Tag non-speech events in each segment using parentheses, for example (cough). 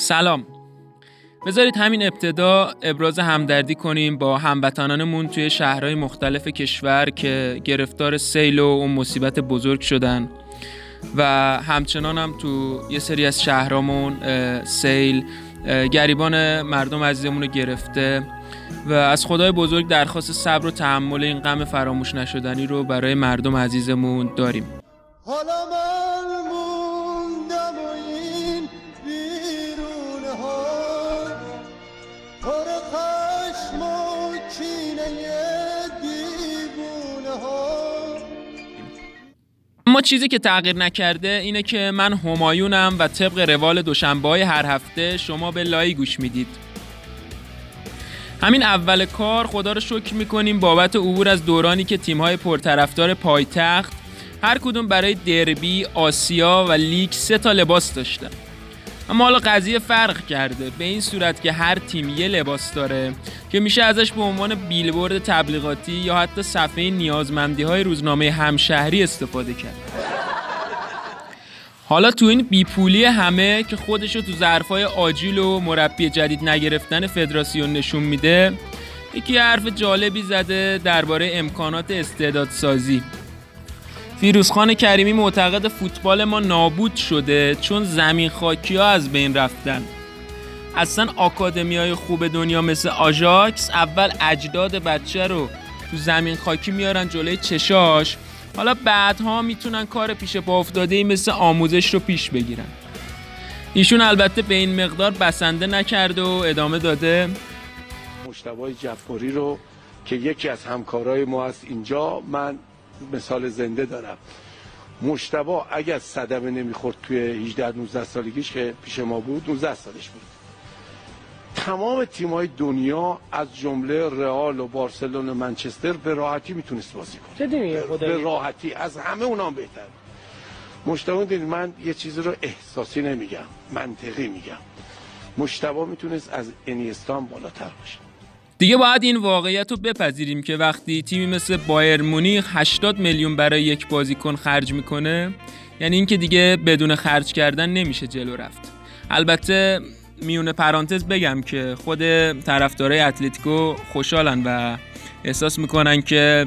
سلام. بذارید همین ابتدا ابراز همدردی کنیم با هموطنانمون توی شهرهای مختلف کشور که گرفتار سیل و اون مصیبت بزرگ شدن. و همچنان هم تو یه سری از شهرامون سیل گریبان مردم عزیزمون رو گرفته و از خدای بزرگ درخواست صبر و تحمل این غم فراموش نشدنی رو برای مردم عزیزمون داریم. چیزی که تغییر نکرده اینه که من همایونم و طبق روال دوشنبه هر هفته شما به لایی گوش می‌دید. همین اول کار خدا رو شکر می‌کنیم بابت عبور از دورانی که تیمهای پرطرفدار پایتخت هر کدوم برای دربی، آسیا و لیگ سه تا لباس داشتن. اما حالا قضیه فرق کرده. به این صورت که هر تیم یه لباس داره که میشه ازش به عنوان بیلبورد تبلیغاتی یا حتی صفحه نیازمندی های روزنامه همشهری استفاده کرد. حالا تو این بیپولی همه که خودشو تو ظرفای آجیل و مربی جدید نگرفتن فدراسیون نشون میده یکی حرف جالبی زده درباره امکانات استعدادسازی. فیروزخان کریمی معتقد فوتبال ما نابود شده چون زمین خاکی ها از بین رفتن. اصلا آکادمی های خوب دنیا مثل آژاکس اول اجداد بچه رو تو زمین خاکی میارن جلوی چشاش حالا بعدها می‌تونن کار پیش پا افتاده مثل آموزش رو پیش بگیرن. ایشون البته به این مقدار بسنده نکرده و ادامه داده. مشتبای جفاری رو که یکی از همکارای ما از اینجا من مثال زنده دارم. مشتبا اگر صدمه نمی‌خورد توی 18 19 سالگیش که پیش ما بود 19 سالش بود. تمام های دنیا از جمله رئال و بارسلون و منچستر به راحتی می‌تونست بازی کنه. به راحتی. از همه اونام بهتر. مشتبه دید من یه چیزی رو احساسی نمیگم منطقی میگم. مشتبه می‌تونست از انیستان بالاتر باشه. دیگه باید این واقعیت رو بپذیریم که وقتی تیمی مثل بایر مونیخ 80 میلیون برای یک بازیکن خرج می‌کنه یعنی اینکه دیگه بدون خرج کردن نمیشه جلو رفت. البته میون پرانتز بگم که خود طرفدارای اتلتیکو خوشحالن و احساس می‌کنن که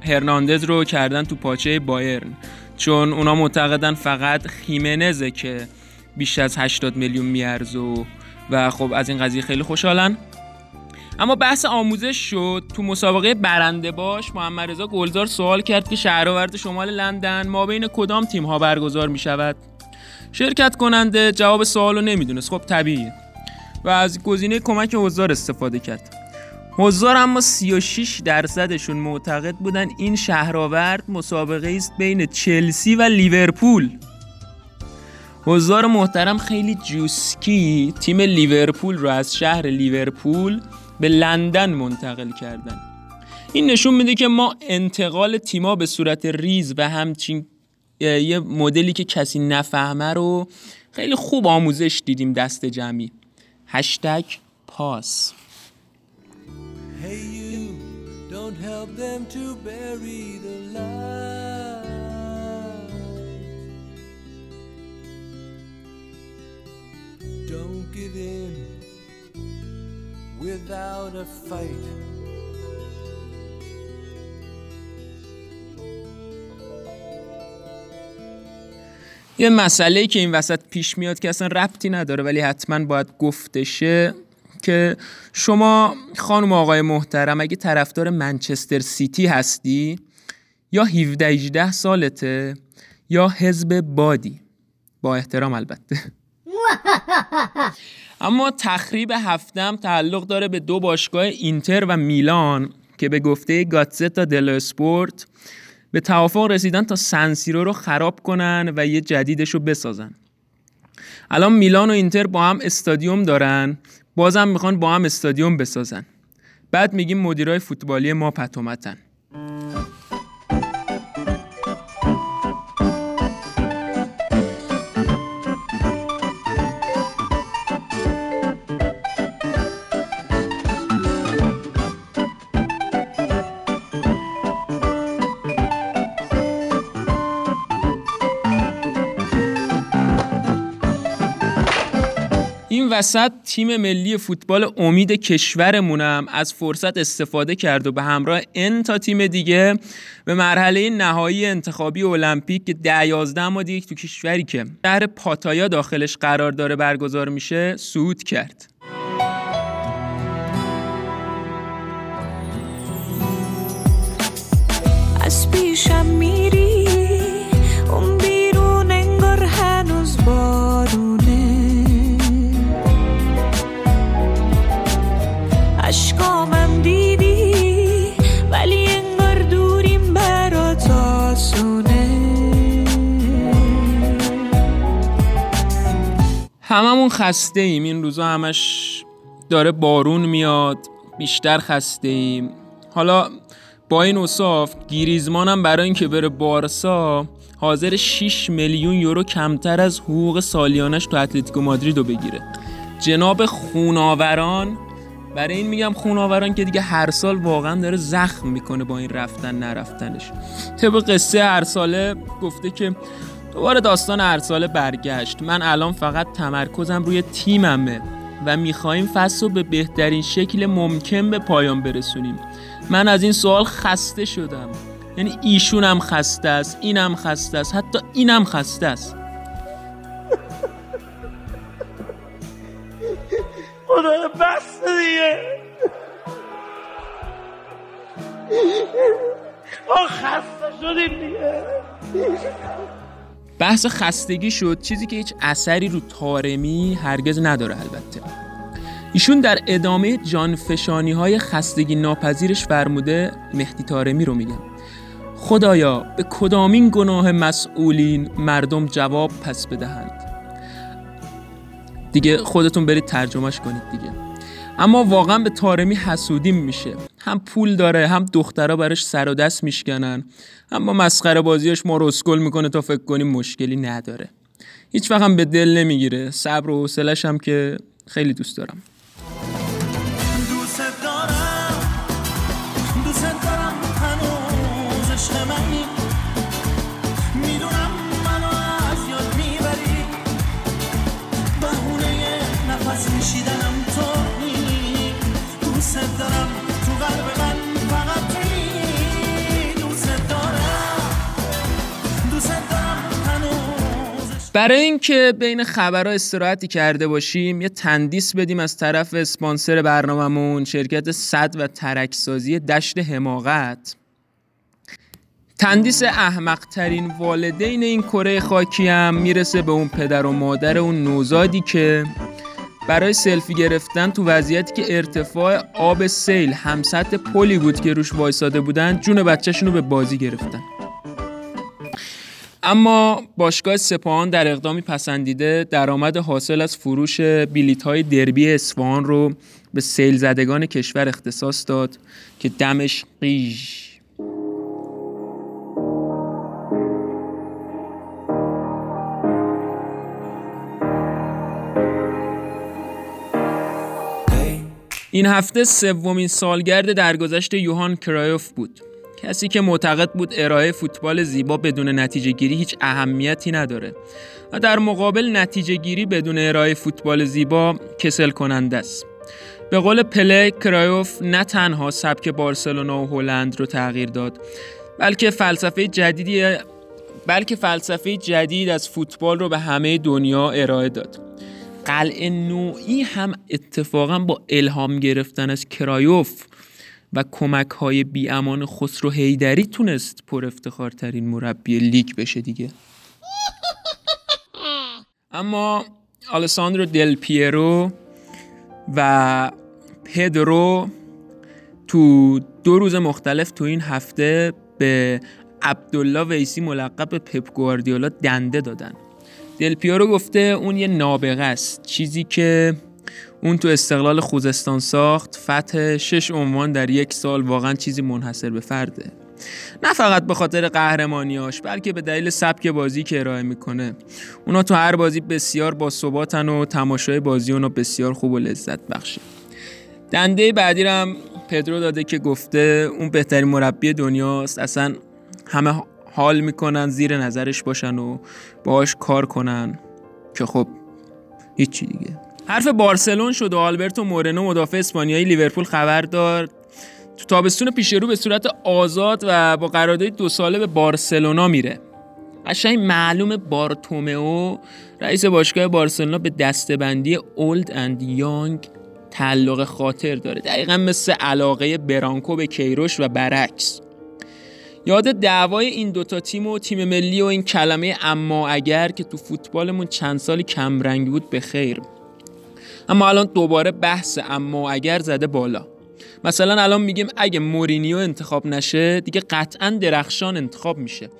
هرناندز رو کردن تو پاچه بایرن. چون اونا معتقدن فقط خیمنزه که بیش از 80 میلیون میارزه و خب از این قضیه خیلی خوشحالن. اما بحث آموزش شد. تو مسابقه برنده باش محمد رضا گلزار سوال کرد که شهرآورد شمال لندن ما بین کدام تیم ها برگزار می شود شرکت کننده جواب سوال رو نمی‌دونست. خب طبیعیه. و از گزینه کمک حضار استفاده کرد. حضار اما 36 درصدشون معتقد بودن این شهرآورد مسابقه است بین چلسی و لیورپول. حضار محترم خیلی جوسکی تیم لیورپول رو از شهر لیورپول به لندن منتقل کردن. این نشون میده که ما انتقال تیما به صورت ریز و همچین یه مدلی که کسی نفهمه رو خیلی خوب آموزش دیدیم دست جمعی. هشتگ پاس. Don't give in. Without a fight. یه مسئله که این وسط پیش میاد که اصلا ربطی نداره ولی حتما باید گفتشه که شما خانم آقای محترم اگه طرفدار منچستر سیتی هستی یا 17 18 سالته یا حزب بادی با احترام البته (laughs) (laughs) اما تخریب هفتم تعلق داره به دو باشگاه اینتر و میلان که به گفته گاتزتا دل اسپورت به توافق رسیدن تا سنسیرو رو خراب کنن و یه جدیدش رو بسازن. الان میلان و اینتر با هم استادیوم دارن بازم می‌خوان با هم استادیوم بسازن. بعد میگیم مدیرای فوتبالی ما پتومتن. وسط تیم ملی فوتبال امید کشورمونم از فرصت استفاده کرد و به همراه ان تا تیم دیگه به مرحله نهایی انتخابی المپیک که ده یازده ما دیگه تو کشوری که شهر پاتایا داخلش قرار داره برگزار میشه صعود کرد. هممون خسته ایم این روزا همش داره بارون میاد بیشتر خسته ایم حالا با این اصاف گیریزمان هم برای اینکه بره بارسا حاضر 6 میلیون یورو کمتر از حقوق سالیانش تو اتلتیکو مادرید رو بگیره. جناب خوناوران برای این میگم خوناوران که دیگه هر سال واقعا داره زخم می‌کنه با این رفتن نرفتنش. طبق قصه هر ساله گفته که دوباره داستان هر ساله برگشت. من الان فقط تمرکزم روی تیممه و می‌خواهیم فصل رو به بهترین شکل ممکن به پایان برسونیم. من از این سوال خسته شدم. یعنی ایشونم خسته است اینم خسته است حتی اینم خسته است. خدا بس دیگه. خسته شدیم دیگه. بحث خستگی شد چیزی که هیچ اثری رو تارمی هرگز نداره البته. ایشون در ادامه جانفشانی های خستگی ناپذیرش فرموده مهدی تارمی رو میگم خدایا به کدامین گناه مسئولین مردم جواب پس بدهند؟ دیگه خودتون برید ترجمهش کنید دیگه. اما واقعا به تارمی حسودیم میشه. هم پول داره هم دخترها براش سر و دست میشکنن. اما مسخره بازیش ما رو اسکل می‌کنه تا فکر کنیم مشکلی نداره. هیچ وقت به دل نمی‌گیره. صبر و حوصلش هم که خیلی دوست دارم. برای اینکه بین خبرها استراحتی کرده باشیم یه تندیس بدیم از طرف اسپانسر برنامهمون شرکت سد و ترکسازی دشت حماقت. تندیس احمق ترین والدین این کره خاکی هم می‌رسه به اون پدر و مادر اون نوزادی که برای سلفی گرفتن تو وضعیتی که ارتفاع آب سیل هم سطح پلی بود که روش وایساده بودن جون بچهشون رو به بازی گرفتن. اما باشگاه سپاهان در اقدامی پسندیده درآمد حاصل از فروش بلیت های دربی اصفهان رو به سیل زدگان کشور اختصاص داد که دمش قیژ. این هفته سومین سالگرد درگذشت یوهان کرایوف بود. کسی که معتقد بود ارائه فوتبال زیبا بدون نتیجه گیری هیچ اهمیتی نداره. و در مقابل نتیجه گیری بدون ارائه فوتبال زیبا کسل کننده است. به قول پله کرایوف نه تنها سبک بارسلونا و هلند رو تغییر داد بلکه فلسفه جدیدی بلکه فلسفه جدید از فوتبال رو به همه دنیا ارائه داد. قلعه نوعی هم اتفاقا با الهام گرفتن از کرایوف و کمک های بی امان خسرو هیدری تونست پر افتخارترین مربی لیگ بشه دیگه. اما آلساندرو دل پیرو و پدرو تو دو روز مختلف تو این هفته به عبدالله ویسی ملقب به پپ گواردیولا دنده دادن. دل پیرو گفته اون یه نابغه است. چیزی که اون تو استقلال خوزستان ساخت فتح شش عنوان در یک سال واقعا چیزی منحصر به فرده. نه فقط به خاطر قهرمانیاش بلکه به دلیل سبک بازی که ارائه می‌کنه. اونا تو هر بازی بسیار با ثباتن و تماشای بازی اونا بسیار خوب و لذت بخشه. دنده بعدی هم پدرو داده که گفته اون بهترین مربی دنیاست. اصلا همه حال می‌کنن زیر نظرش باشن و باهاش کار کنن که خب هیچی دیگه. حرف بارسلون شد و آلبرتو مورنو مدافع اسپانیایی لیورپول خبر داد. تو تابستون پیش رو به صورت آزاد و با قرارداد دو ساله به بارسلونا میره. قشنگ معلوم بارتومئو رئیس باشگاه بارسلونا به دستبندی اولد اند یانگ تعلق خاطر داره. دقیقا مثل علاقه برانکو به کیروش و برعکس. یاد دعوای این دوتا تیم و تیم ملی و این کلمه اما اگر که تو فوتبالمون چند سالی کمرنگ بود به خیر. اما الان دوباره بحث اما اگر زده بالا. مثلا الان میگیم اگه مورینیو انتخاب نشه دیگه قطعا درخشان انتخاب میشه.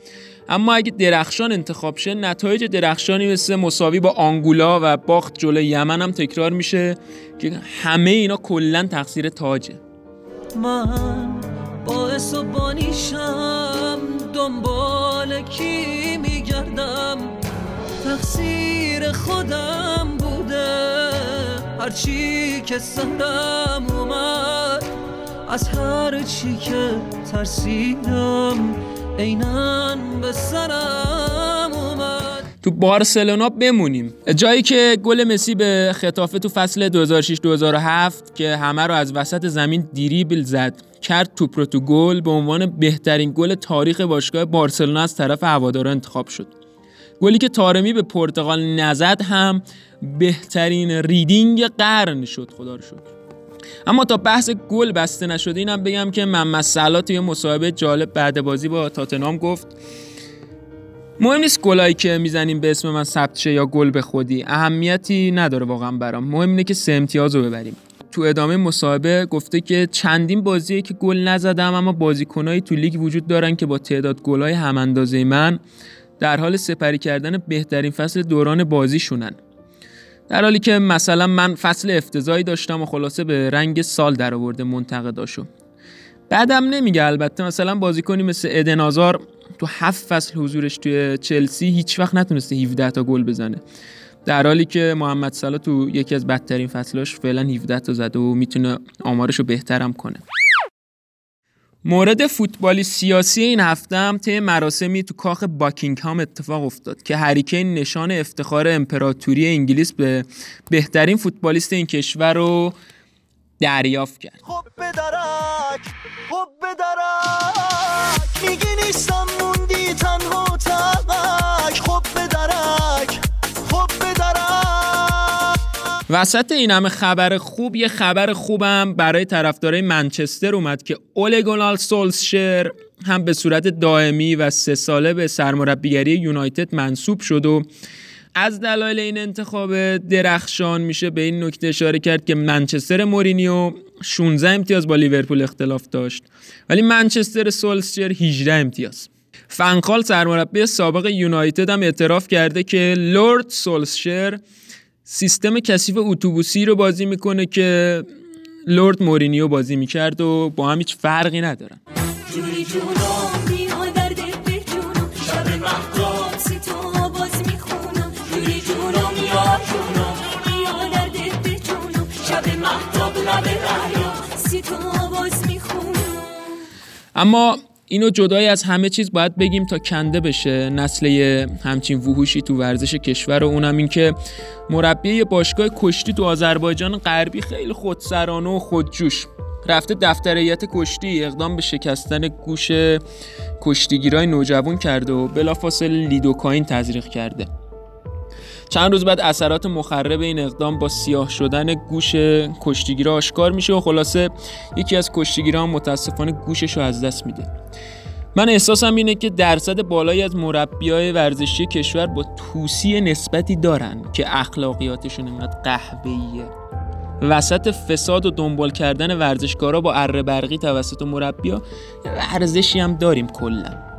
اما اگه درخشان انتخاب شه نتایج درخشانی مثل مساوی با آنگولا و باخت جلو یمن هم تکرار میشه که همه اینا کلا تقصیر تاجه. من باعث و بانیشم دنبال کی میگردم؟ تقصیر خودم هرچی که سرم اومد از هر چی که ترسیدم اینن به سرم اومد. تو بارسلونا بمونیم. جایی که گل مسی به خطافه تو فصل 2006-2007 که همه رو از وسط زمین دیریبل زد کرد تو گل به عنوان بهترین گل تاریخ باشگاه بارسلونا از طرف هوادارا انتخاب شد. گلی که تارمی به پرتغال نزد هم بهترین ریدینگ قرن شد خدا رو شکر. اما تا بحث گل بسته نشده اینم بگم که محمد صلاح توی مصاحبه جالب بعد بازی با تاتنام گفت مهم نیست گلایی که می‌زنیم به اسم من ثبت شه یا گل به خودی اهمیتی نداره واقعا برام. مهم اینه که سه امتیاز رو ببریم. تو ادامه مصاحبه گفته که چندین بازیه که گل نزدم اما بازیکنایی تو لیگ وجود دارن که با تعداد گلای هم اندازه من در حال سپری کردن بهترین فصل دوران بازیشونن. در حالی که مثلا من فصل افتضاحی داشتم و خلاصه به رنگ سال در آورده منتقداشو. بعدم نمیگه البته مثلا بازیکنی مثل ادن آزار تو هفت فصل حضورش توی چلسی هیچ وقت نتونسته 17 تا گل بزنه. در حالی که محمد صلاح تو یکی از بدترین فصلاش فعلا 17 تا زده و می‌تونه آمارش رو بهترم کنه. مورد فوتبالی سیاسی این هفته هم طی مراسمی تو کاخ باکینگهام اتفاق افتاد که هریکین نشان افتخار امپراتوری انگلیس به بهترین فوتبالیست این کشور رو دریافت کرد. خب بدرک خب بدرک نیستم موندی وسط این همه خبر خوب یه خبر خوبم برای طرفدارای منچستر اومد که اولگونال سولشر هم به صورت دائمی و سه ساله به سرمربیگری یونایتد منصوب شد و از دلایل این انتخاب درخشان میشه به این نکته اشاره کرد که منچستر مورینیو 16 امتیاز با لیورپول اختلاف داشت. ولی منچستر سولشر 18 امتیاز. فنخال سرمربی سابق یونایتد هم اعتراف کرده که لورد سولشر سیستم کثیف اتوبوسی رو بازی می‌کنه که لورد مورینیو بازی می‌کرد و با هم هیچ فرقی ندارن. اما اینو جدای از همه چیز باید بگیم تا کنده بشه. نسل همچین وحوشی تو ورزش کشور و اونم این که مربی باشگاه کشتی تو آذربایجان غربی خیلی خودسرانه و خودجوش. رفته دفتر کشتی اقدام به شکستن گوش کشتیگیرای نوجوان کرده و بلافاصله لیدوکاین تزریق کرده. چند روز بعد اثرات مخرب این اقدام با سیاه شدن گوش کشتیگیرا آشکار میشه و خلاصه یکی از کشتیگیرا هم متاسفانه گوشش رو از دست میده. من احساسم اینه که درصد بالایی از مربیای ورزشی کشور با توسی نسبتی دارن که اخلاقیاتشون انقدر قهوه‌ایه. وسط فساد و دنبال کردن ورزشکارا با اره برقی توسط مربیا ورزشی هم داریم کلا.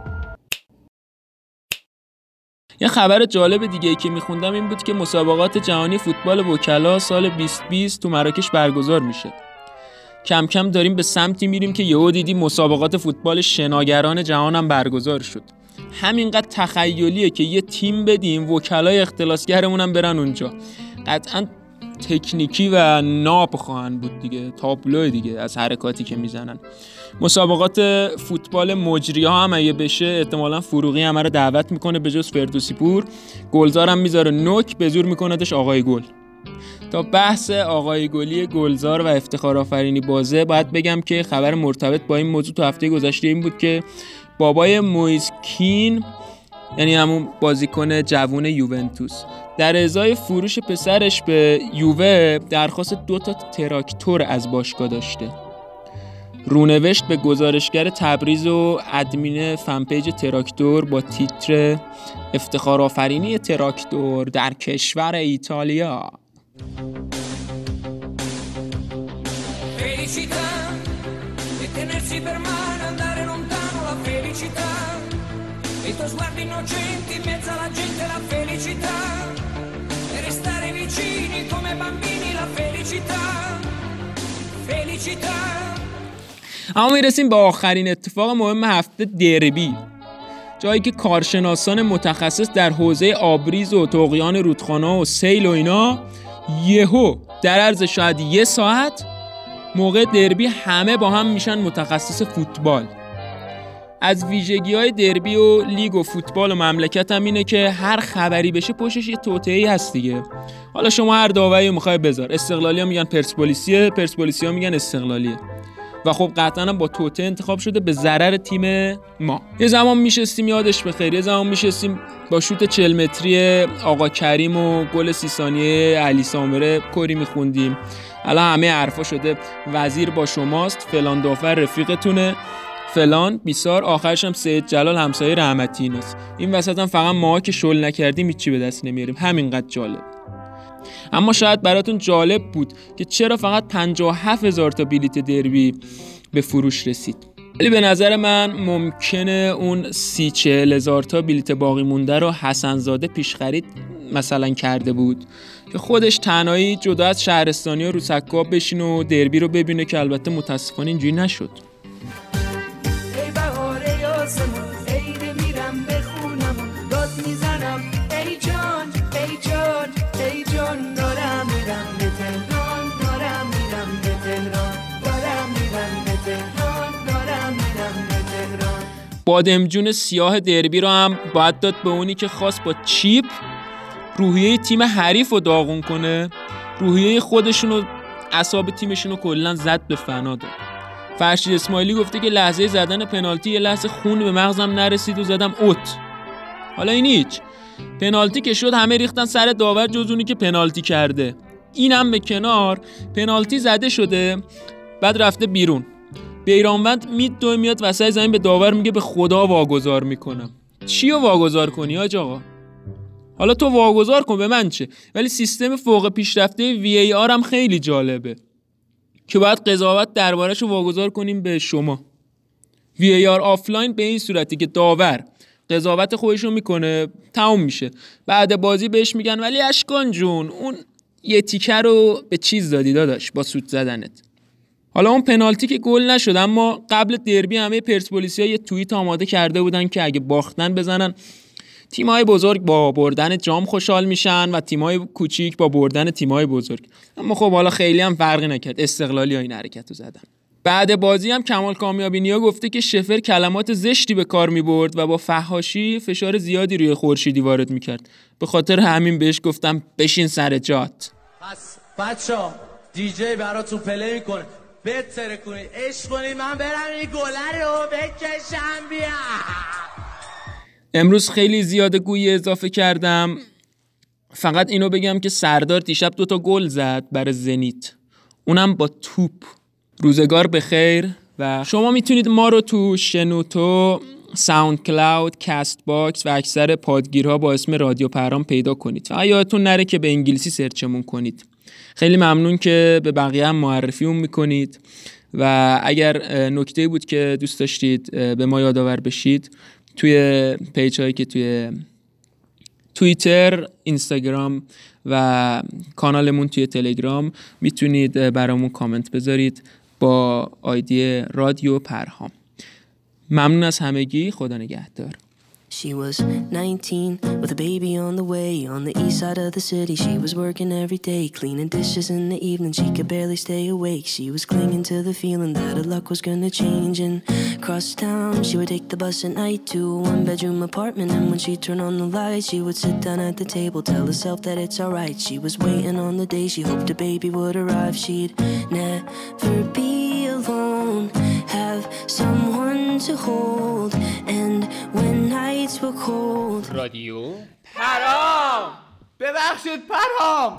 یه خبر جالب دیگه ای که میخوندم این بود که مسابقات جهانی فوتبال وکلا سال 2020 تو مراکش برگزار میشه کم کم داریم به سمتی میریم که یهو دیدی مسابقات فوتبال شناگران جهان هم برگزار شد. همینقدر تخیلیه که یه تیم بدیم وکلای هم برن اونجا. قطعا تکنیکی و ناب خواهند بود دیگه تابلو دیگه از حرکاتی که می‌زنن. مسابقات فوتبال مجری ها هم اگه بشه احتمالا فروغی همه رو دعوت می‌کنه به جز فردوسی پور گلزار هم می‌ذاره نوک به زور میکندش آقای گل. تا بحث آقای گلی گلزار و افتخار آفرینی بازه باید بگم که خبر مرتبط با این موضوع تو هفته گذشته این بود که بابای مویس کین یعنی همون بازیکن جوون یوونتوس. در ازای فروش پسرش به یووه درخواست دو تا تراکتور از باشگاه داشته. رونوشت به گزارشگر تبریز و ادمین fan page تراکتور با تیتر افتخار آفرینی تراکتور در کشور ایتالیا. Felicità tenersi per mano. E i tuoi sguardi innocenti in mezzo alla gente la felicità. E restare vicini come bambini la felicità. Felicità. اما می‌رسیم به آخرین اتفاق مهم هفته دربی جایی که کارشناسان متخصص در حوزه آبریز و تقیان رودخانه و سیل و اینا یهو در عرض شاید یه ساعت موقع دربی همه با هم میشن متخصص فوتبال از ویژگی های دربی و لیگ و فوتبال و مملکت هم اینه که هر خبری بشه پشتش یه توطئه‌ای هست دیگه. حالا شما هر داوری می‌خوای بذار. استقلالی ها میگن پرسپولیسیه پرسپولیسی ها میگن استقلالیه. و خب قطعا با توته انتخاب شده به ضرر تیم ما. یه زمان میشستیم یادش بخیر یه زمان میشستیم با شوت 40 متری آقا کریم و گل سی ثانیه علی سامره کری میخوندیم. الان همه حرفا شده. وزیر با شماست فلان دافر رفیقتونه. فلان بیسار آخرش هم سید جلال همسایه رحمتی ایناست. این وسط هم فقط ما که شل نکردیم هیچی به دست نمیاریم. همینقدر جالب. اما شاید براتون جالب بود که چرا فقط 57 هزار تا بلیت دربی به فروش رسید. ولی به نظر من ممکنه اون سی چهل هزار تا بلیت باقی مونده رو حسنزاده پیش خرید مثلا کرده بود. که خودش تنهایی جدا از شهرستانی و روسکاب بشین و دربی رو ببینه که البته متاسفانه اینجوری نشد. بادمجون سیاه دربی رو هم باید داد به اونی که خواست با چیپ روحیه تیم حریف رو داغون کنه. روحیه خودشون و اصاب تیمشون رو کلا زد به فنا داد. فرشید اسماعیلی گفته که لحظه زدن پنالتی یه لحظه خون به مغزم نرسید و زدم اوت. حالا این هیچ. پنالتی که شد همه ریختن سر داور جز اونی که پنالتی کرده. اینم به کنار پنالتی زده شده بعد رفته بیرون. بیرانوند میدوه میاد وسط زمین به داور میگه به خدا واگذار می‌کنم. چی رو واگذار کنی حاج آقا حالا تو واگذار کن به من چه؟ ولی سیستم فوق پیشرفته VAR هم خیلی جالبه. که باید قضاوت دربارش رو واگذار کنیم به شما. VAR آفلاین به این صورتی که داور قضاوت خودش رو می‌کنه تموم میشه. بعد بازی بهش میگن ولی اشکان جون اون یه تیکه رو به چیز دادی داداش با سوت زدنت. حالا اون پنالتی که گل نشد اما قبل دربی همه پرسپولیسی یه توییت آماده کرده بودن که اگه باختن بزنن. تیمای بزرگ با بردن جام خوشحال میشن و تیمای کوچیک با بردن تیمای بزرگ. اما خب حالا خیلی هم فرقی نکرد. استقلالی این حرکت رو زدن. بعد بازی هم کمال کامیابی نیا گفته که شفر کلمات زشتی به کار می‌برد و با فحاشی فشار زیادی روی خورشیدی وارد می‌کرد. به خاطر همین بهش گفتم بشین سر جات. پس بچه دیجی براتون پلی می‌کنه. بتره کنید عشق کنید من برم این گله رو بکشم. بیا. امروز خیلی زیاده گویی اضافه کردم. فقط اینو بگم که سردار دیشب دوتا گل زد برای زنیت. اونم با توپ. روزگار به خیر. و شما می‌تونید ما رو تو شنوتو SoundCloud Castbox و اکثر پادگیرها با اسم رادیو پرام پیدا کنید. و یادتون نره که به انگلیسی search مون کنید. خیلی ممنون که به بقیه هم معرفیمون می‌کنید. و اگر نکته بود که دوست داشتید به ما یادآور بشید توی page هایی که توی توییتر، اینستاگرام و کانالمون توی تلگرام می‌تونید برامون کامنت بذارید با آیدی رادیو پرهام. ممنون از همگی. خدا نگهدار. She was 19 with a baby on the way. On the east side of the city, she was working every day, cleaning dishes in the evening. She could barely stay awake. She was clinging to the feeling that her luck was gonna change. And cross town, she would take the bus at night to a one bedroom apartment. And when she turned on the lights, she would sit down at the table, tell herself that it's alright. She was waiting on the day she hoped a baby would arrive. She'd never be alone, have someone to hold. And رادیو. پرام ببخشید پرام